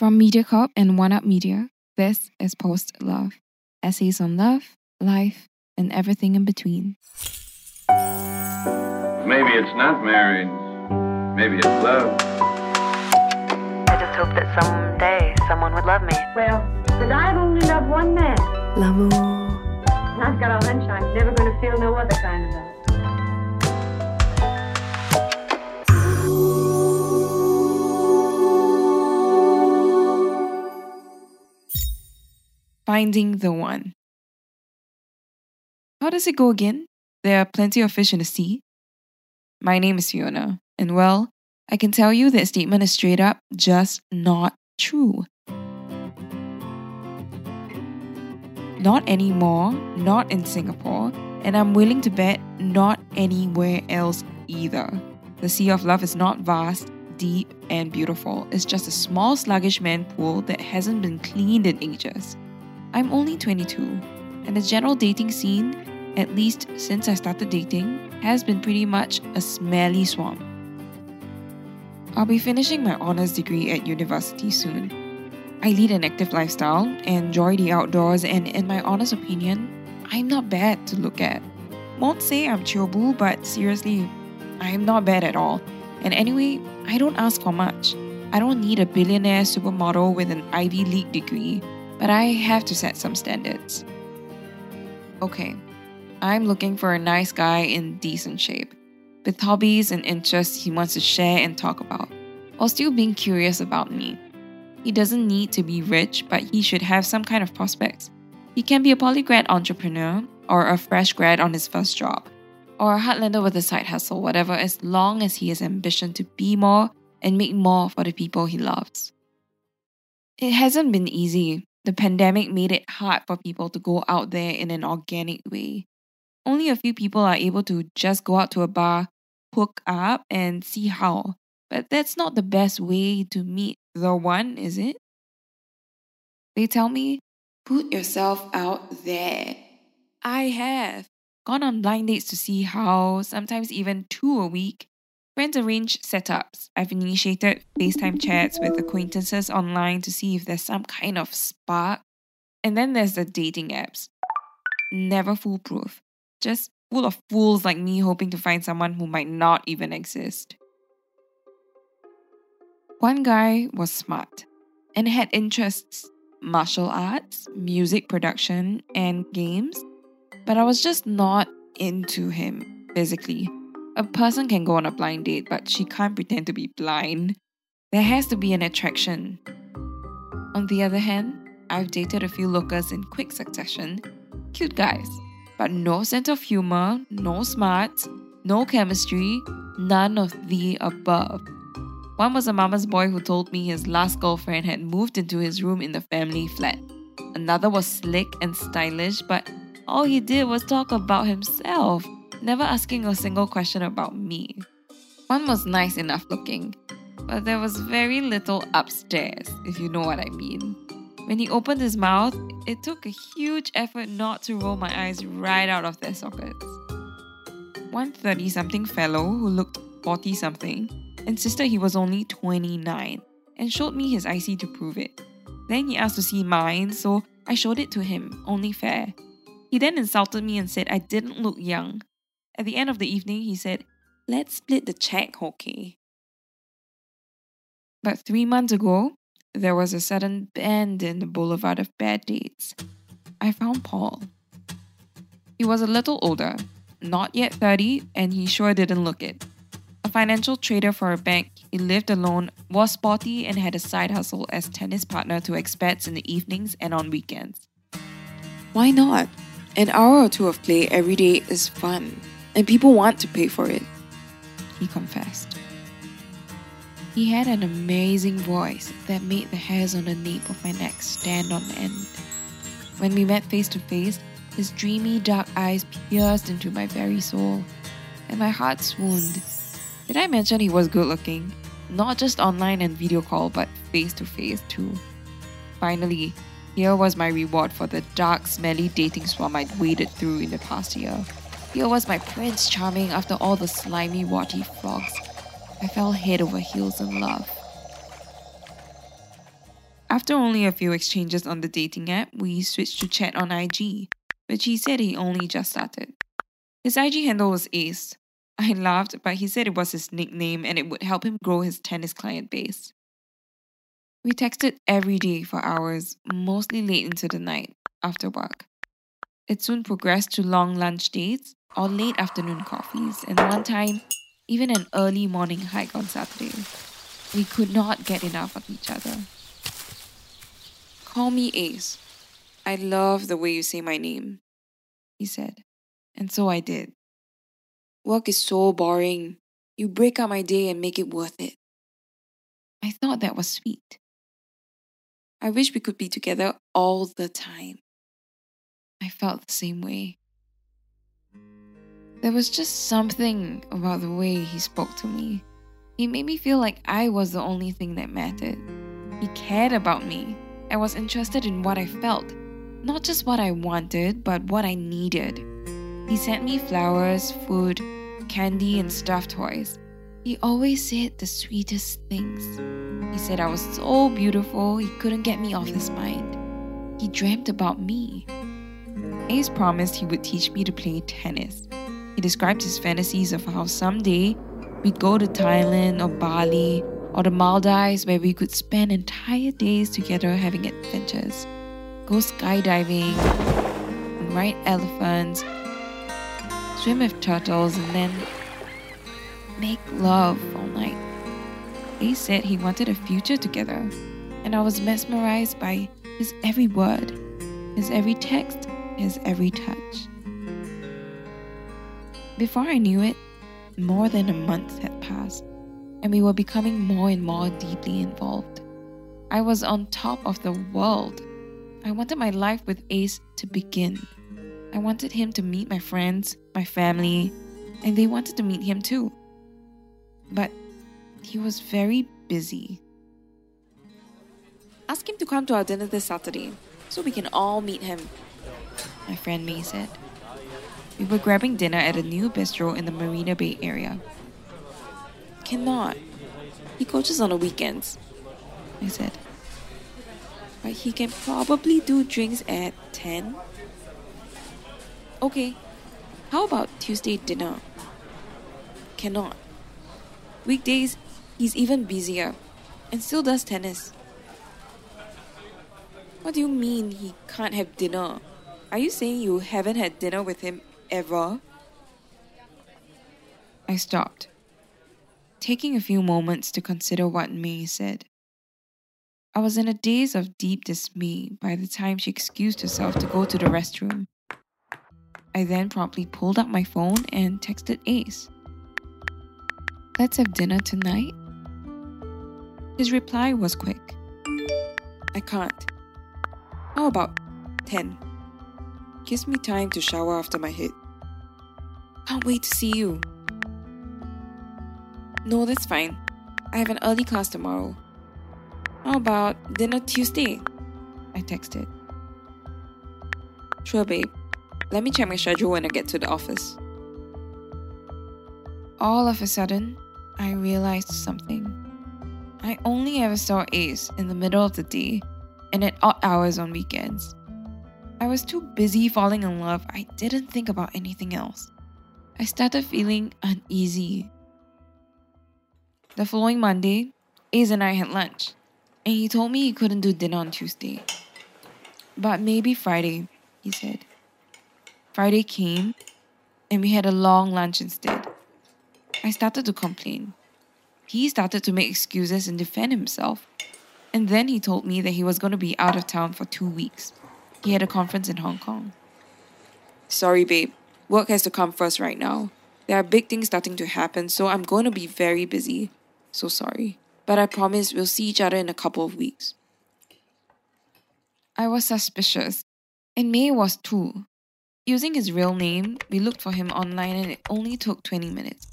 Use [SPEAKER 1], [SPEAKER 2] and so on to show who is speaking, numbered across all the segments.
[SPEAKER 1] From MediaCorp and One Up Media, this is Post Love essays on love, life, and everything in between.
[SPEAKER 2] Maybe it's not marriage. Maybe it's love.
[SPEAKER 3] I just hope that someday someone would love me.
[SPEAKER 4] Well, but I've only loved one man.
[SPEAKER 5] L'amour.
[SPEAKER 4] And I've got a hunch I'm never going to feel no other kind of love.
[SPEAKER 1] Finding the One. How does it go again? There are plenty of fish in the sea. My name is Fiona, and well, I can tell you that statement is straight up just not true. Not anymore, not in Singapore, and I'm willing to bet not anywhere else either. The sea of love is not vast, deep, and beautiful. It's just a small, sluggish man pool that hasn't been cleaned in ages. I'm only 22, and the general dating scene, at least since I started dating, has been pretty much a smelly swamp. I'll be finishing my honours degree at university soon. I lead an active lifestyle, enjoy the outdoors, and in my honest opinion, I'm not bad to look at. Won't say I'm chiobu, but seriously, I'm not bad at all. And anyway, I don't ask for much. I don't need a billionaire supermodel with an Ivy League degree, but I have to set some standards. Okay, I'm looking for a nice guy in decent shape, with hobbies and interests he wants to share and talk about, while still being curious about me. He doesn't need to be rich, but he should have some kind of prospects. He can be a polygrad entrepreneur, or a fresh grad on his first job, or a heartlander with a side hustle, whatever, as long as he has ambition to be more and make more for the people he loves. It hasn't been easy. The pandemic made it hard for people to go out there in an organic way. Only a few people are able to just go out to a bar, hook up, and see how. But that's not the best way to meet the one, is it? They tell me, put yourself out there. I have gone on blind dates to see how, sometimes even two a week. Friends arrange setups. I've initiated FaceTime chats with acquaintances online to see if there's some kind of spark. And then there's the dating apps. Never foolproof. Just full of fools like me hoping to find someone who might not even exist. One guy was smart and had interests martial arts, music production, and games, but I was just not into him physically. A person can go on a blind date, but she can't pretend to be blind. There has to be an attraction. On the other hand, I've dated a few lookers in quick succession. Cute guys, but no sense of humor, no smarts, no chemistry, none of the above. One was a mama's boy who told me his last girlfriend had moved into his room in the family flat. Another was slick and stylish, but all he did was talk about himself, never asking a single question about me. One was nice enough looking, but there was very little upstairs, if you know what I mean. When he opened his mouth, it took a huge effort not to roll my eyes right out of their sockets. One 30 something fellow who looked 40 something insisted he was only 29 and showed me his IC to prove it. Then he asked to see mine, so I showed it to him, only fair. He then insulted me and said I didn't look young. At the end of the evening, he said, Let's split the check, okay? But three months ago, there was a sudden bend in the boulevard of bad dates. I found Paul. He was a little older, not yet 30, and he sure didn't look it. A financial trader for a bank, he lived alone, was sporty, and had a side hustle as tennis partner to expats in the evenings and on weekends. Why not? An hour or two of play every day is fun, and people want to pay for it, he confessed. He had an amazing voice that made the hairs on the nape of my neck stand on end. When we met face to face, his dreamy dark eyes pierced into my very soul, and my heart swooned. Did I mention he was good looking? Not just online and video call, but face to face too. Finally, here was my reward for the dark, smelly dating swamp I'd waded through in the past year. Here was my Prince Charming after all the slimy, warty frogs. I fell head over heels in love. After only a few exchanges on the dating app, we switched to chat on IG, which he said he only just started. His IG handle was Ace. I laughed, but he said it was his nickname and it would help him grow his tennis client base. We texted every day for hours, mostly late into the night, after work. It soon progressed to long lunch dates or late afternoon coffees, and one time, even an early morning hike on Saturday. We could not get enough of each other. Call me Ace. I love the way you say my name, he said. And so I did. Work is so boring. You break up my day and make it worth it. I thought that was sweet. I wish we could be together all the time. I felt the same way. There was just something about the way he spoke to me. He made me feel like I was the only thing that mattered. He cared about me I was interested in what I felt, not just what I wanted, but what I needed. He sent me flowers, food, candy, and stuffed toys. He always said the sweetest things. He said I was so beautiful, he couldn't get me off his mind. He dreamt about me. Ace promised he would teach me to play tennis. He described his fantasies of how someday we'd go to Thailand or Bali or the Maldives where we could spend entire days together having adventures. Go skydiving, ride elephants, swim with turtles, and then make love all night. Ace said he wanted a future together, and I was mesmerized by his every word, his every text, his every touch. Before I knew it, more than a month had passed, and we were becoming more and more deeply involved. I was on top of the world. I wanted my life with Ace to begin. I wanted him to meet my friends, my family, and they wanted to meet him too. But he was very busy. Ask him to come to our dinner this Saturday so we can all meet him, my friend May said. We were grabbing dinner at a new bistro in the Marina Bay area. Cannot. He coaches on the weekends, I said. But he can probably do drinks at 10. Okay, how about Tuesday dinner? Cannot. Weekdays, he's even busier and still does tennis. What do you mean he can't have dinner? Are you saying you haven't had dinner with him ever? I stopped, taking a few moments to consider what May said. I was in a daze of deep dismay by the time she excused herself to go to the restroom. I then promptly pulled out my phone and texted Ace. Let's have dinner tonight? His reply was quick. I can't. How about 10? Gives me time to shower after my hit. Can't wait to see you. No, that's fine. I have an early class tomorrow. How about dinner Tuesday? I texted. Sure, babe. Let me check my schedule when I get to the office. All of a sudden, I realized something. I only ever saw Ace in the middle of the day and at odd hours on weekends. I was too busy falling in love, I didn't think about anything else. I started feeling uneasy. The following Monday, Ace and I had lunch, and he told me he couldn't do dinner on Tuesday. But maybe Friday, he said. Friday came, and we had a long lunch instead. I started to complain. He started to make excuses and defend himself. And then he told me that he was going to be out of town for two weeks. He had a conference in Hong Kong. Sorry, babe. Work has to come first right now. There are big things starting to happen, so I'm going to be very busy. So sorry. But I promise we'll see each other in a couple of weeks. I was suspicious, and May was too. Using his real name, we looked for him online and it only took 20 minutes.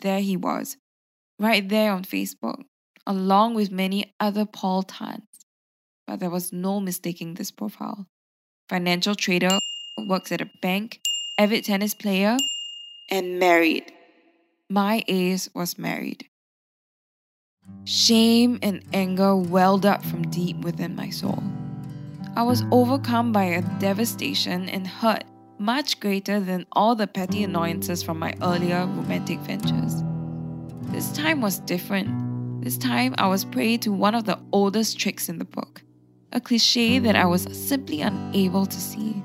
[SPEAKER 1] There he was, right there on Facebook, along with many other Paul Tans. But there was no mistaking this profile. Financial trader, works at a bank, avid tennis player, and married. My Ace was married. Shame and anger welled up from deep within my soul. I was overcome by a devastation and hurt much greater than all the petty annoyances from my earlier romantic ventures. This time was different. This time I was prey to one of the oldest tricks in the book, a cliche that I was simply unable to see.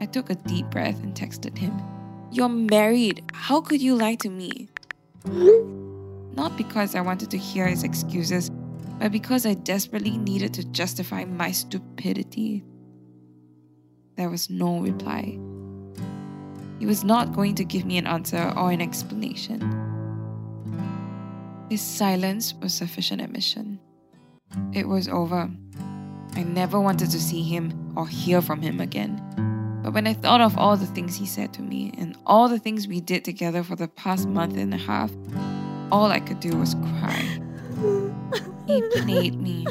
[SPEAKER 1] I took a deep breath and texted him, You're married. How could you lie to me? Not because I wanted to hear his excuses, but because I desperately needed to justify my stupidity. There was no reply. He was not going to give me an answer or an explanation. His silence was sufficient admission. It was over. I never wanted to see him or hear from him again. But when I thought of all the things he said to me and all the things we did together for the past month and a half, all I could do was cry. He played me.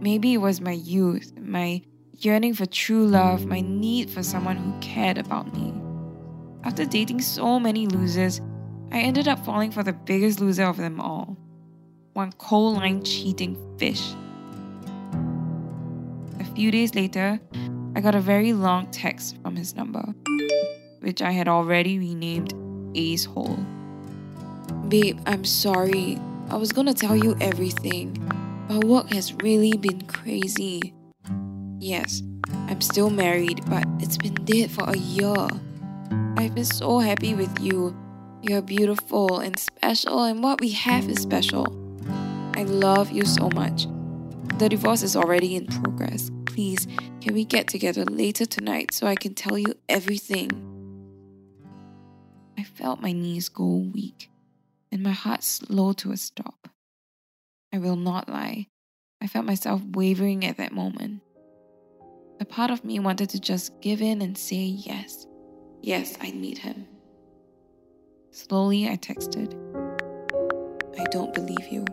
[SPEAKER 1] Maybe it was my youth, my yearning for true love, my need for someone who cared about me. After dating so many losers, I ended up falling for the biggest loser of them all one coal line cheating fish. A few days later, I got a very long text from his number, which I had already renamed Ace Hole. Babe, I'm sorry. I was gonna tell you everything, but work has really been crazy. Yes, I'm still married, but it's been dead for a year. I've been so happy with you. You're beautiful and special, and what we have is special. I love you so much. The divorce is already in progress. Please, can we get together later tonight so I can tell you everything? I felt my knees go weak and my heart slow to a stop. I will not lie. I felt myself wavering at that moment. A part of me wanted to just give in and say yes. Yes, I'd meet him. Slowly, I texted, I don't believe you.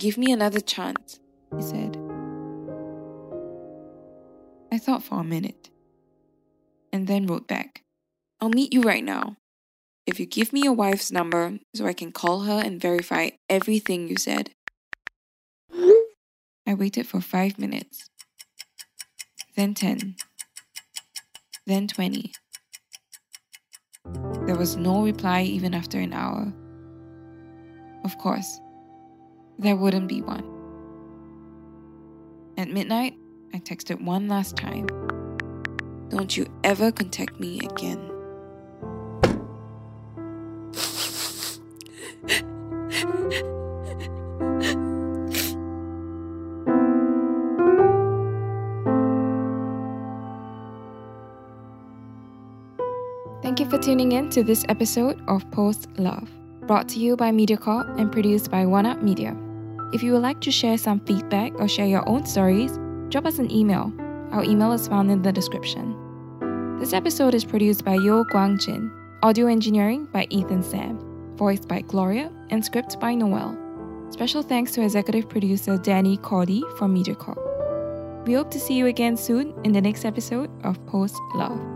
[SPEAKER 1] Give me another chance, he said. I thought for a minute and then wrote back, I'll meet you right now. If you give me your wife's number so I can call her and verify everything you said. I waited for five minutes, then 10, then 20. There was no reply even after an hour. Of course, there wouldn't be one. At midnight, I texted one last time. Don't you ever contact me again. Thank you for tuning in to this episode of Post Love, brought to you by MediaCorp and produced by One Up Media. If you would like to share some feedback or share your own stories, drop us an email. Our email is found in the description. This episode is produced by Yeo Guang Jin, audio engineering by Ethan Sam, voiced by Gloria, and script by Noelle. Special thanks to executive producer Danny Cordy from MediaCorp. We hope to see you again soon in the next episode of Post Love.